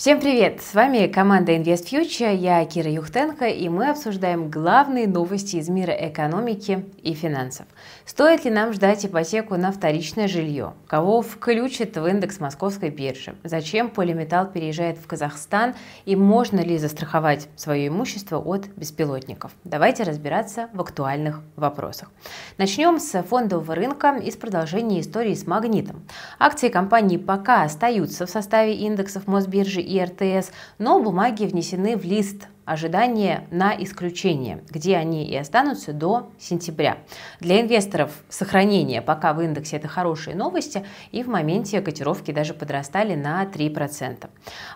Всем привет! С вами команда Invest Future, я Кира Юхтенко, и мы обсуждаем главные новости из мира экономики и финансов. Стоит ли нам ждать ипотеку на вторичное жилье? Кого включит в индекс московской биржи? Зачем полиметалл переезжает в Казахстан? И можно ли застраховать свое имущество от беспилотников? Давайте разбираться в актуальных вопросах. Начнем с фондового рынка и с продолжения истории с магнитом. Акции компании пока остаются в составе индексов Мосбиржи и РТС, но бумаги внесены в лист ожидания на исключение, где они и останутся до сентября. Для инвесторов сохранение пока в индексе это хорошие новости, и в моменте котировки даже подрастали на 3%.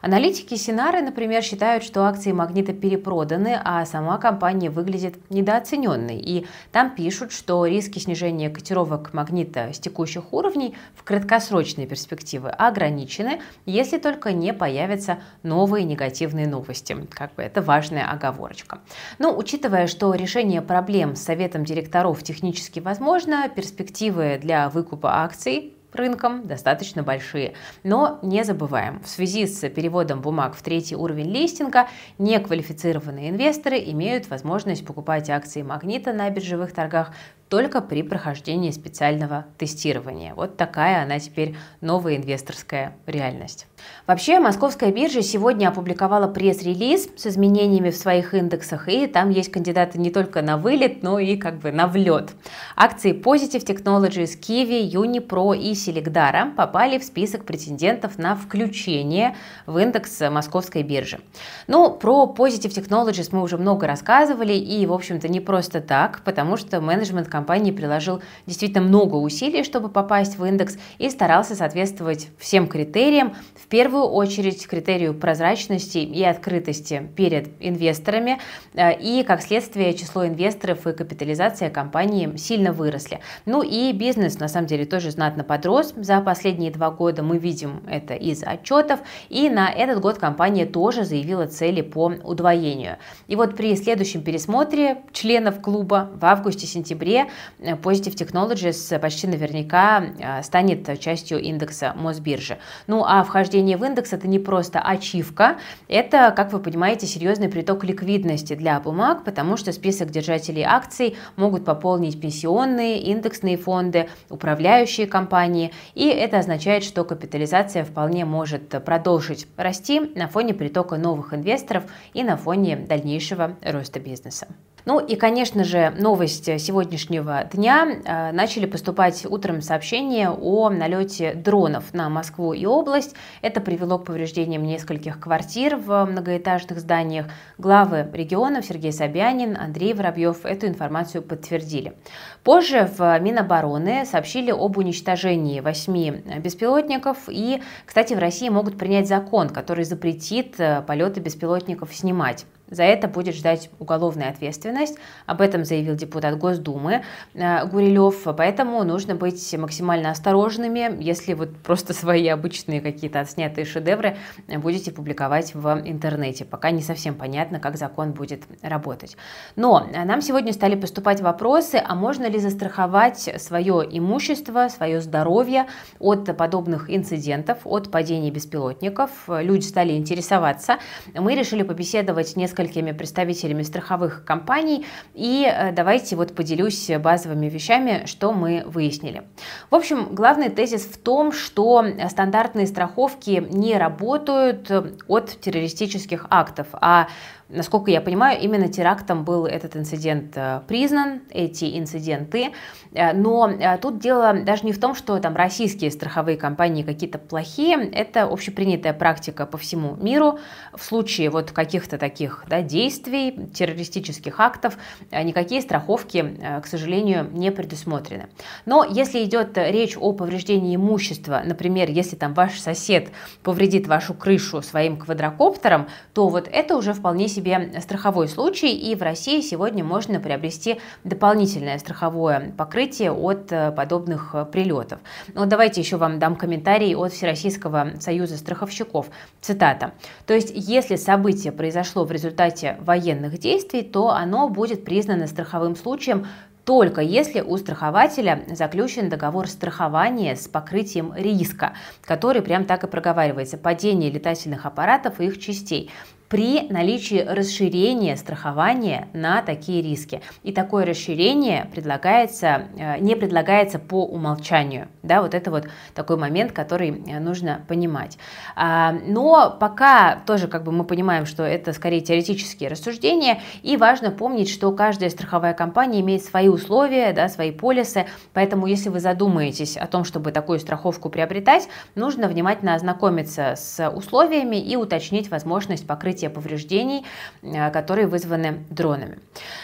Аналитики Синары, например, считают, что акции Магнита перепроданы, а сама компания выглядит недооцененной. И там пишут, что риски снижения котировок Магнита с текущих уровней в краткосрочной перспективе ограничены, если только не появятся новые негативные новости. Как бы это важно важная оговорочка. Но учитывая, что решение проблем с советом директоров технически возможно, перспективы для выкупа акций рынком достаточно большие. Но не забываем, в связи с переводом бумаг в третий уровень листинга, неквалифицированные инвесторы имеют возможность покупать акции Магнита на биржевых торгах только при прохождении специального тестирования. Вот такая она теперь новая инвесторская реальность. Вообще, Московская биржа сегодня опубликовала пресс-релиз с изменениями в своих индексах, и там есть кандидаты не только на вылет, но и как бы на влет. Акции Positive Technologies, Kiwi, Unipro и Селегдара попали в список претендентов на включение в индекс Московской биржи. Ну, про Positive Technologies мы уже много рассказывали, и, в общем-то, не просто так, потому что менеджмент компании приложил действительно много усилий, чтобы попасть в индекс и старался соответствовать всем критериям, в первую очередь критерию прозрачности и открытости перед инвесторами, э, и как следствие число инвесторов и капитализация компании сильно выросли. Ну и бизнес на самом деле тоже знатно подрос. За последние два года мы видим это из отчетов, и на этот год компания тоже заявила цели по удвоению. И вот при следующем пересмотре членов клуба в августе-сентябре Positive Technologies почти наверняка а, станет частью индекса Мосбиржи. Ну а вхождение в индекс это не просто ачивка, это, как вы понимаете, серьезный приток ликвидности для бумаг, потому что список держателей акций могут пополнить пенсионные, индексные фонды, управляющие компании, и это означает, что капитализация вполне может продолжить расти на фоне притока новых инвесторов и на фоне дальнейшего роста бизнеса. Ну и, конечно же, новость сегодняшнего дня. Э, начали поступать утром сообщения о налете дронов на Москву и область. Это привело к повреждениям нескольких квартир в многоэтажных зданиях. Главы регионов Сергей Собянин, Андрей Воробьев эту информацию подтвердили. Позже в Минобороны сообщили об уничтожении восьми беспилотников. И, кстати, в России могут принять закон, который запретит э, полеты беспилотников снимать. За это будет ждать уголовная ответственность. Об этом заявил депутат Госдумы э, Гурилев. Поэтому нужно быть максимально осторожными, если вот просто свои обычные какие-то отснятые шедевры будете публиковать в интернете. Пока не совсем понятно, как закон будет работать. Но нам сегодня стали поступать вопросы, а можно ли застраховать свое имущество, свое здоровье от подобных инцидентов, от падения беспилотников. Люди стали интересоваться. Мы решили побеседовать несколько несколькими представителями страховых компаний. И э, давайте вот поделюсь базовыми вещами, что мы выяснили. В общем, главный тезис в том, что стандартные страховки не работают от террористических актов, а Насколько я понимаю, именно терактом был этот инцидент э, признан, эти инциденты. Э, но э, тут дело даже не в том, что там российские страховые компании какие-то плохие. Это общепринятая практика по всему миру. В случае вот каких-то таких да, действий, террористических актов, никакие страховки, к сожалению, не предусмотрены. Но если идет речь о повреждении имущества, например, если там ваш сосед повредит вашу крышу своим квадрокоптером, то вот это уже вполне себе страховой случай, и в России сегодня можно приобрести дополнительное страховое покрытие от э, подобных э, прилетов. Но давайте еще вам дам комментарий от Всероссийского союза страховщиков. Цитата. То есть, если событие произошло в результате военных действий, то оно будет признано страховым случаем только если у страхователя заключен договор страхования с покрытием риска, который прям так и проговаривается, падение летательных аппаратов и их частей при наличии расширения страхования на такие риски. И такое расширение предлагается, э, не предлагается по умолчанию. Да, вот это вот такой момент, который э, нужно понимать. А, но пока тоже как бы мы понимаем, что это скорее теоретические рассуждения, и важно помнить, что каждая страховая компания имеет свои условия, да, свои полисы, поэтому если вы задумаетесь о том, чтобы такую страховку приобретать, нужно внимательно ознакомиться с условиями и уточнить возможность покрытия покрытия повреждений, э, которые вызваны дронами.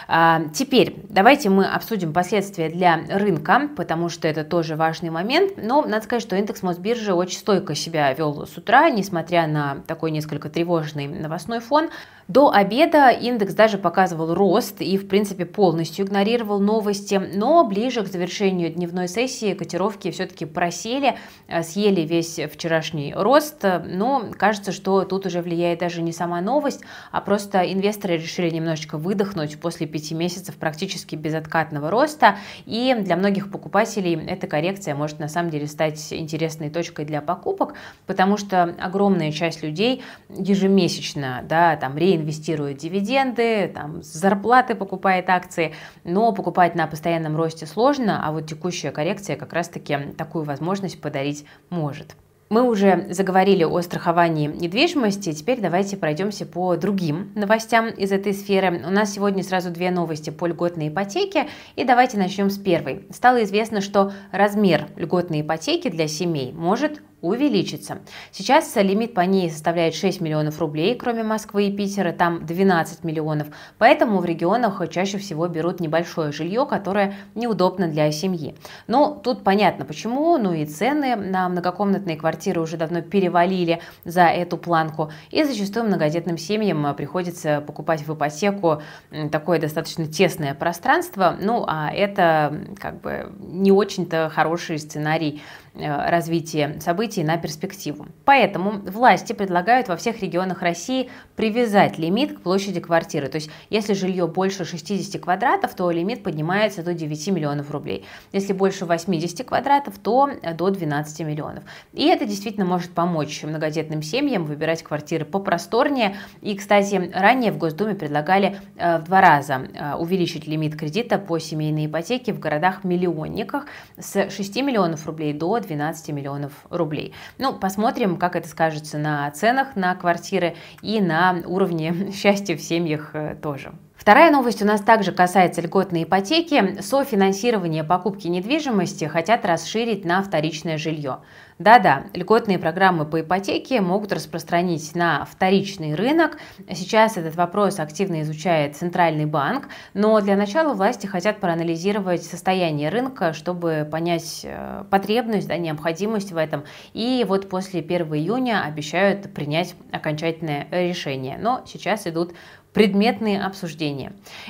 А, теперь давайте мы обсудим последствия для рынка, потому что это тоже важный момент. Но надо сказать, что индекс Мосбиржи очень стойко себя вел с утра, несмотря на такой несколько тревожный новостной фон. До обеда индекс даже показывал рост и, в принципе, полностью игнорировал новости, но ближе к завершению дневной сессии котировки все-таки просели, э, съели весь вчерашний рост, но кажется, что тут уже влияет даже не сама новость, а просто инвесторы решили немножечко выдохнуть после пяти месяцев практически безоткатного роста, и для многих покупателей эта коррекция может на самом деле стать интересной точкой для покупок, потому что огромная часть людей ежемесячно, да, там реинвестирует инвестирует дивиденды, там, зарплаты покупает акции, но покупать на постоянном росте сложно, а вот текущая коррекция как раз-таки такую возможность подарить может. Мы уже заговорили о страховании недвижимости, теперь давайте пройдемся по другим новостям из этой сферы. У нас сегодня сразу две новости по льготной ипотеке, и давайте начнем с первой. Стало известно, что размер льготной ипотеки для семей может увеличится. Сейчас лимит по ней составляет 6 миллионов рублей, кроме Москвы и Питера, там 12 миллионов. Поэтому в регионах чаще всего берут небольшое жилье, которое неудобно для семьи. Но тут понятно почему, ну и цены на многокомнатные квартиры уже давно перевалили за эту планку, и зачастую многодетным семьям приходится покупать в ипотеку такое достаточно тесное пространство, ну а это как бы не очень-то хороший сценарий Э, развития событий на перспективу. Поэтому власти предлагают во всех регионах России привязать лимит к площади квартиры. То есть, если жилье больше 60 квадратов, то лимит поднимается до 9 миллионов рублей. Если больше 80 квадратов, то до 12 миллионов. И это действительно может помочь многодетным семьям выбирать квартиры попросторнее. И, кстати, ранее в Госдуме предлагали э, в два раза э, увеличить лимит кредита по семейной ипотеке в городах-миллионниках с 6 миллионов рублей до 12 миллионов рублей. Ну, посмотрим, как это скажется на ценах на квартиры и на уровне счастья в семьях э, тоже. Вторая новость у нас также касается льготной ипотеки. Софинансирование покупки недвижимости хотят расширить на вторичное жилье. Да-да, льготные программы по ипотеке могут распространить на вторичный рынок. Сейчас этот вопрос активно изучает Центральный банк, но для начала власти хотят проанализировать состояние рынка, чтобы понять э, потребность, да, необходимость в этом. И вот после 1 июня обещают принять окончательное решение. Но сейчас идут предметные обсуждения.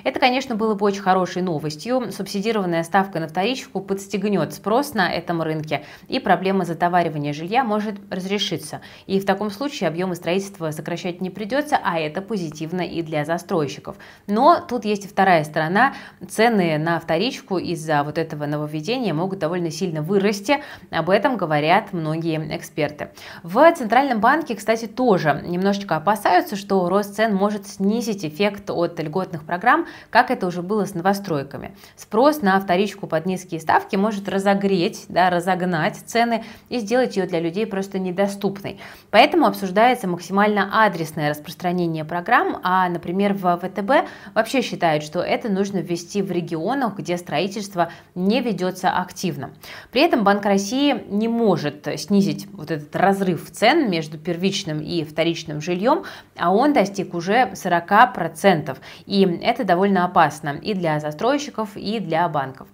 Это, конечно, было бы очень хорошей новостью. Субсидированная ставка на вторичку подстегнет спрос на этом рынке, и проблема затоваривания жилья может разрешиться. И в таком случае объемы строительства сокращать не придется, а это позитивно и для застройщиков. Но тут есть и вторая сторона. Цены на вторичку из-за вот этого нововведения могут довольно сильно вырасти. Об этом говорят многие эксперты. В Центральном банке, кстати, тоже немножечко опасаются, что рост цен может снизить эффект от льготных программ, как это уже было с новостройками. Спрос на вторичку под низкие ставки может разогреть, да, разогнать цены и сделать ее для людей просто недоступной. Поэтому обсуждается максимально адресное распространение программ, а, например, в ВТБ вообще считают, что это нужно ввести в регионах, где строительство не ведется активно. При этом Банк России не может снизить вот этот разрыв цен между первичным и вторичным жильем, а он достиг уже 40 40%. Это довольно опасно и для застройщиков, и для банков.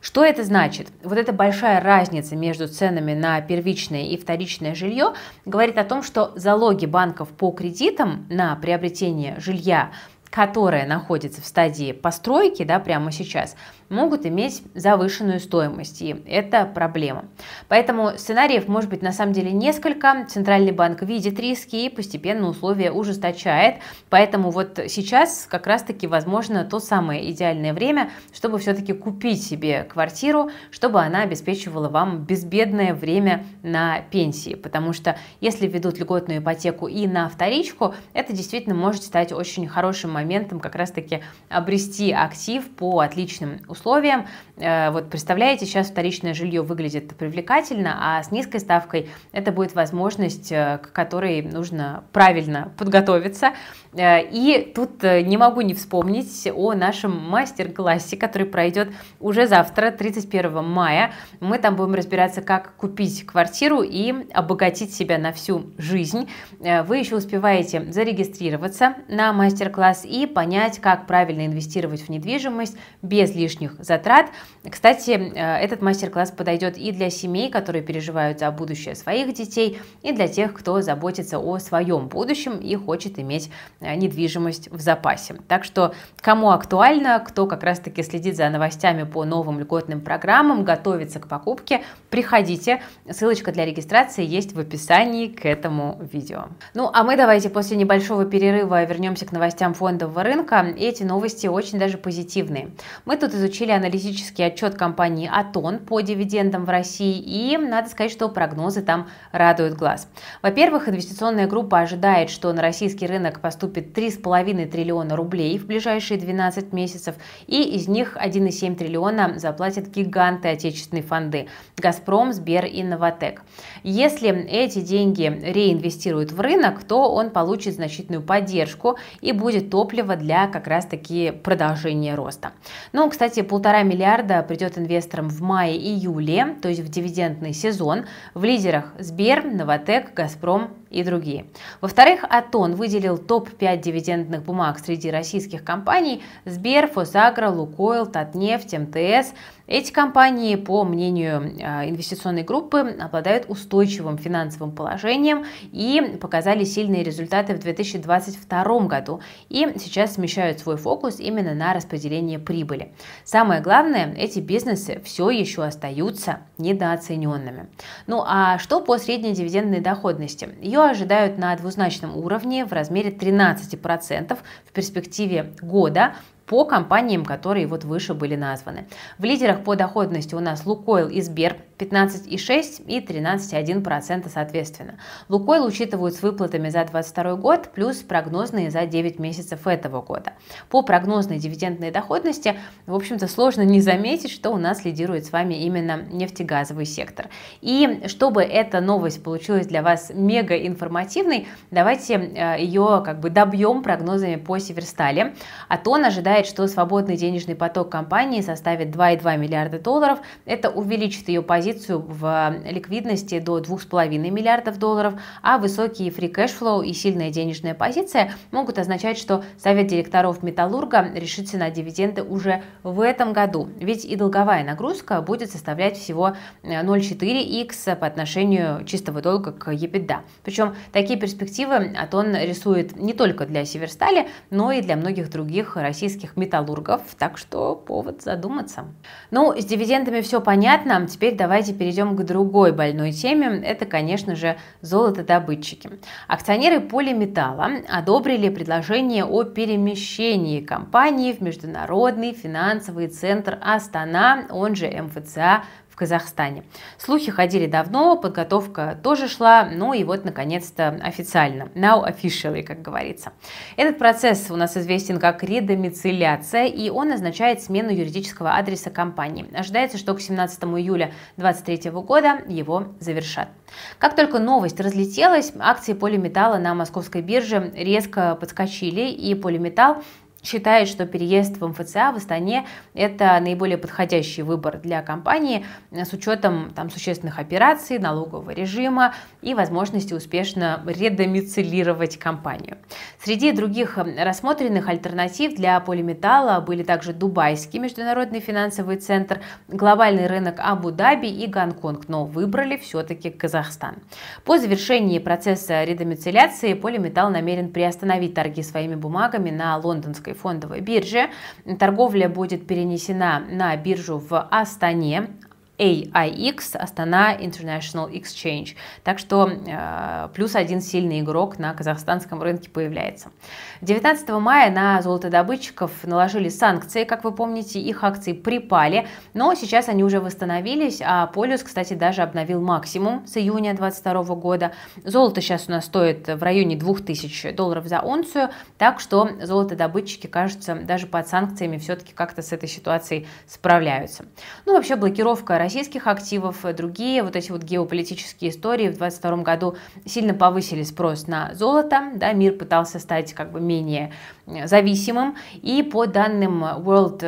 Что это значит? Вот эта большая разница между ценами на первичное и вторичное жилье говорит о том, что залоги банков по кредитам на приобретение жилья которая находится в стадии постройки, да, прямо сейчас, могут иметь завышенную стоимость, и это проблема. Поэтому сценариев может быть на самом деле несколько. Центральный банк видит риски и постепенно условия ужесточает. Поэтому вот сейчас как раз-таки возможно то самое идеальное время, чтобы все-таки купить себе квартиру, чтобы она обеспечивала вам безбедное время на пенсии. Потому что если ведут льготную ипотеку и на вторичку, это действительно может стать очень хорошим моментом как раз-таки обрести актив по отличным условиям. Э, вот представляете, сейчас вторичное жилье выглядит привлекательно, а с низкой ставкой это будет возможность, э, к которой нужно правильно подготовиться. Э, и тут не могу не вспомнить о нашем мастер-классе, который пройдет уже завтра, 31 мая. Мы там будем разбираться, как купить квартиру и обогатить себя на всю жизнь. Вы еще успеваете зарегистрироваться на мастер-класс и понять, как правильно инвестировать в недвижимость без лишних затрат. Кстати, э, этот мастер-класс подойдет и для семей, которые переживают за будущее своих детей, и для тех, кто заботится о своем будущем и хочет иметь э, недвижимость в запасе. Так что кому актуально, кто как раз-таки следит за новостями по новым льготным программам, готовится к покупке, приходите. Ссылочка для регистрации есть в описании к этому видео. Ну, а мы давайте после небольшого перерыва вернемся к новостям фондового рынка. Эти новости очень даже позитивные. Мы тут изучили аналитический отчет компании Атон по дивидендам в России, и надо сказать, что прогнозы там радуют глаз. Во-первых, инвестиционная группа ожидает, что на российский рынок поступит 3,5 триллиона рублей в ближайшие 12 месяцев, и из них 1,7 триллиона заплатят гиганты отечественной фонды – «Газпром», «Сбер» и «Новотек». Если эти деньги реинвестируют в рынок, то он получит значительную поддержку и будет топливо для как раз-таки продолжения роста. Ну, кстати, полтора миллиарда придет инвесторам в мае-июле, то есть в дивидендный сезон. В лидерах Сбер, Новотек, Газпром и другие. Во-вторых, Атон выделил топ-5 дивидендных бумаг среди российских компаний Сбер, Фосагро, Лукойл, Татнефть, МТС. Эти компании, по мнению а, инвестиционной группы, обладают устойчивым финансовым положением и показали сильные результаты в 2022 году и сейчас смещают свой фокус именно на распределение прибыли. Самое главное, эти бизнесы все еще остаются недооцененными. Ну а что по средней дивидендной доходности? Ее ее ожидают на двузначном уровне в размере 13% в перспективе года по компаниям, которые вот выше были названы. В лидерах по доходности у нас Лукойл и Сбер 15,6 и 13,1% соответственно. Лукойл учитывают с выплатами за 2022 год плюс прогнозные за 9 месяцев этого года. По прогнозной дивидендной доходности, в общем-то, сложно не заметить, что у нас лидирует с вами именно нефтегазовый сектор. И чтобы эта новость получилась для вас мега информативной, давайте э, ее как бы добьем прогнозами по Северстале. А то он ожидает ожидает, что свободный денежный поток компании составит 2,2 миллиарда долларов. Это увеличит ее позицию в ликвидности до 2,5 миллиардов долларов, а высокий free cash flow и сильная денежная позиция могут означать, что Совет директоров Металлурга решится на дивиденды уже в этом году. Ведь и долговая нагрузка будет составлять всего 0,4x э, по отношению чистого долга к EBITDA. Причем такие перспективы Атон рисует не только для Северстали, но и для многих других российских российских металлургов, так что повод задуматься. Ну, с дивидендами все понятно, теперь давайте перейдем к другой больной теме, это, конечно же, золотодобытчики. Акционеры полиметалла одобрили предложение о перемещении компании в Международный финансовый центр Астана, он же МФЦА, Казахстане. Слухи ходили давно, подготовка тоже шла, ну и вот наконец-то официально, now officially, как говорится. Этот процесс у нас известен как редомицеляция, и он означает смену юридического адреса компании. Ожидается, что к 17 июля 2023 года его завершат. Как только новость разлетелась, акции полиметалла на московской бирже резко подскочили, и полиметалл считает, что переезд в МФЦА в Астане – это наиболее подходящий выбор для компании с учетом там, существенных операций, налогового режима и возможности успешно редомицилировать компанию. Среди других рассмотренных альтернатив для полиметалла были также Дубайский международный финансовый центр, глобальный рынок Абу-Даби и Гонконг, но выбрали все-таки Казахстан. По завершении процесса редомицеляции полиметалл намерен приостановить торги своими бумагами на лондонской Лондонской фондовой бирже. Торговля будет перенесена на биржу в Астане, AIX, Астана International Exchange. Так что э, плюс один сильный игрок на казахстанском рынке появляется. 19 мая на золотодобытчиков наложили санкции, как вы помните, их акции припали, но сейчас они уже восстановились, а полюс, кстати, даже обновил максимум с июня 2022 года. Золото сейчас у нас стоит в районе 2000 долларов за унцию, так что золотодобытчики, кажется, даже под санкциями все-таки как-то с этой ситуацией справляются. Ну, вообще блокировка российских активов, другие вот эти вот геополитические истории в 2022 году сильно повысили спрос на золото, да, мир пытался стать как бы менее зависимым. И по данным World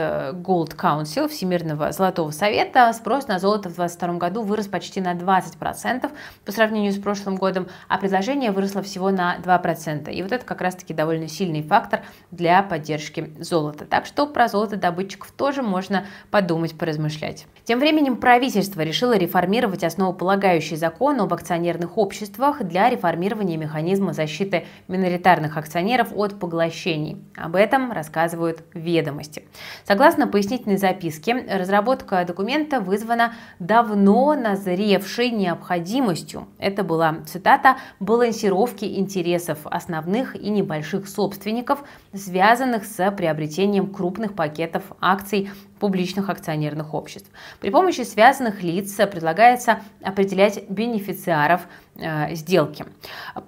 Gold Council, Всемирного Золотого Совета, спрос на золото в 2022 году вырос почти на 20% по сравнению с прошлым годом, а предложение выросло всего на 2%. И вот это как раз-таки довольно сильный фактор для поддержки золота. Так что про золото добытчиков тоже можно подумать, поразмышлять. Тем временем правительство решило реформировать основополагающий закон об акционерных обществах для реформирования механизма защиты миноритарных акционеров от поглощений. Об этом рассказывают ведомости. Согласно пояснительной записке, разработка документа вызвана давно назревшей необходимостью. Это была цитата балансировки интересов основных и небольших собственников, связанных с приобретением крупных пакетов акций публичных акционерных обществ. При помощи связанных лиц предлагается определять бенефициаров э, сделки.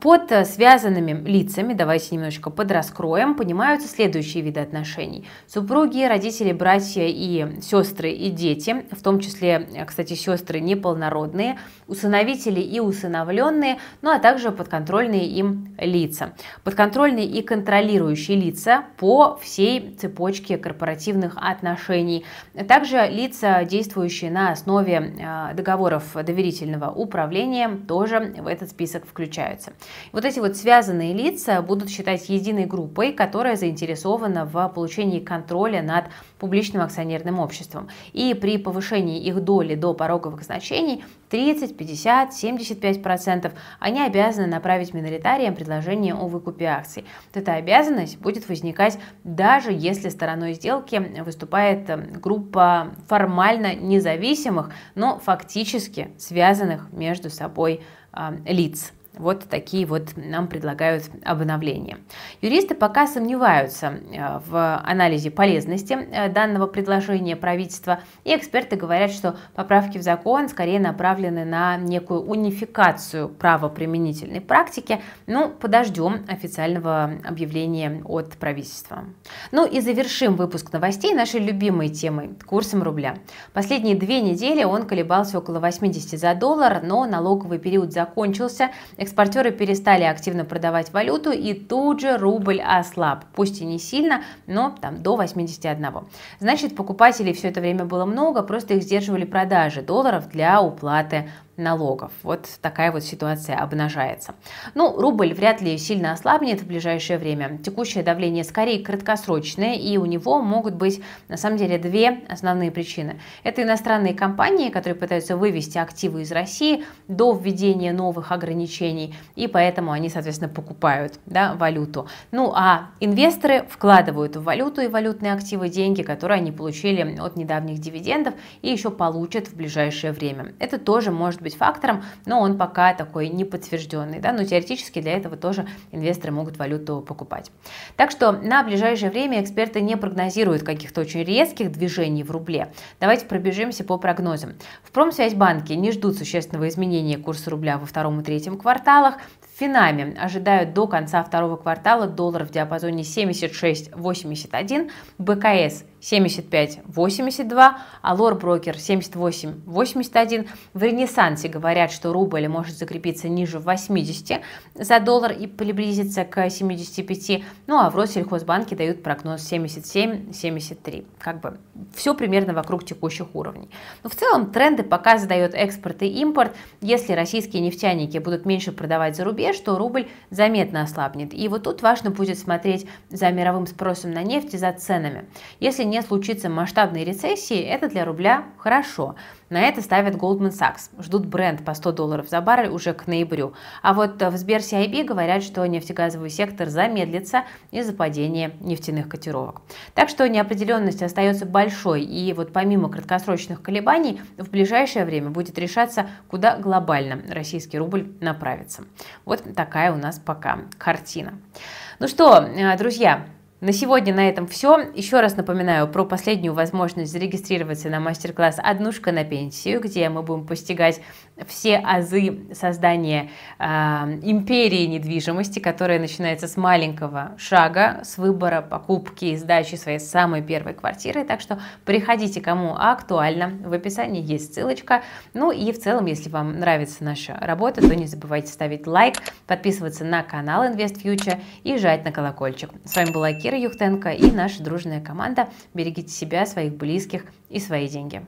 Под связанными лицами, давайте немножечко подраскроем, понимаются следующие виды отношений. Супруги, родители, братья и сестры и дети, в том числе, кстати, сестры неполнородные, усыновители и усыновленные, ну а также подконтрольные им лица. Подконтрольные и контролирующие лица по всей цепочке корпоративных отношений также лица, действующие на основе э, договоров доверительного управления, тоже в этот список включаются. Вот эти вот связанные лица будут считать единой группой, которая заинтересована в получении контроля над публичным акционерным обществом. И при повышении их доли до пороговых значений 30, 50, 75 процентов они обязаны направить миноритариям предложение о выкупе акций. Вот эта обязанность будет возникать даже если стороной сделки выступает э, группа формально независимых, но фактически связанных между собой лиц. Вот такие вот нам предлагают обновления. Юристы пока сомневаются э, в анализе полезности э, данного предложения правительства, и эксперты говорят, что поправки в закон скорее направлены на некую унификацию правоприменительной практики. Ну, подождем официального объявления от правительства. Ну и завершим выпуск новостей нашей любимой темой – курсом рубля. Последние две недели он колебался около 80 за доллар, но налоговый период закончился – Экспортеры перестали активно продавать валюту, и тут же рубль ослаб. Пусть и не сильно, но там до 81. Значит, покупателей все это время было много, просто их сдерживали продажи долларов для уплаты налогов. Вот такая вот ситуация обнажается. Ну, рубль вряд ли сильно ослабнет в ближайшее время. Текущее давление скорее краткосрочное, и у него могут быть на самом деле две основные причины. Это иностранные компании, которые пытаются вывести активы из России до введения новых ограничений, и поэтому они, соответственно, покупают да, валюту. Ну, а инвесторы вкладывают в валюту и валютные активы деньги, которые они получили от недавних дивидендов и еще получат в ближайшее время. Это тоже может быть фактором, но он пока такой не подтвержденный. Да? Но теоретически для этого тоже инвесторы могут валюту покупать. Так что на ближайшее время эксперты не прогнозируют каких-то очень резких движений в рубле. Давайте пробежимся по прогнозам. В Промсвязьбанке не ждут существенного изменения курса рубля во втором и третьем кварталах. В Финаме ожидают до конца второго квартала доллар в диапазоне 76-81, БКС 75,82, а Лор Брокер 78,81. В Ренессансе говорят, что рубль может закрепиться ниже 80 за доллар и приблизиться к 75. Ну а в Россельхозбанке дают прогноз 77-73. Как бы все примерно вокруг текущих уровней. Но в целом тренды пока задает экспорт и импорт. Если российские нефтяники будут меньше продавать за рубеж, то рубль заметно ослабнет. И вот тут важно будет смотреть за мировым спросом на нефть и за ценами. Если не случится масштабной рецессии, это для рубля хорошо. На это ставят Goldman Sachs. Ждут бренд по 100 долларов за баррель уже к ноябрю. А вот в Сбер CIB говорят, что нефтегазовый сектор замедлится из-за падения нефтяных котировок. Так что неопределенность остается большой. И вот помимо краткосрочных колебаний, в ближайшее время будет решаться, куда глобально российский рубль направится. Вот такая у нас пока картина. Ну что, э, друзья, на сегодня на этом все. Еще раз напоминаю про последнюю возможность зарегистрироваться на мастер-класс «Однушка на пенсию», где мы будем постигать все азы создания э, империи недвижимости, которая начинается с маленького шага, с выбора покупки и сдачи своей самой первой квартиры. Так что приходите, кому актуально. В описании есть ссылочка. Ну и в целом, если вам нравится наша работа, то не забывайте ставить лайк, подписываться на канал Invest Future и жать на колокольчик. С вами была Кира Юхтенко и наша дружная команда. Берегите себя, своих близких и свои деньги.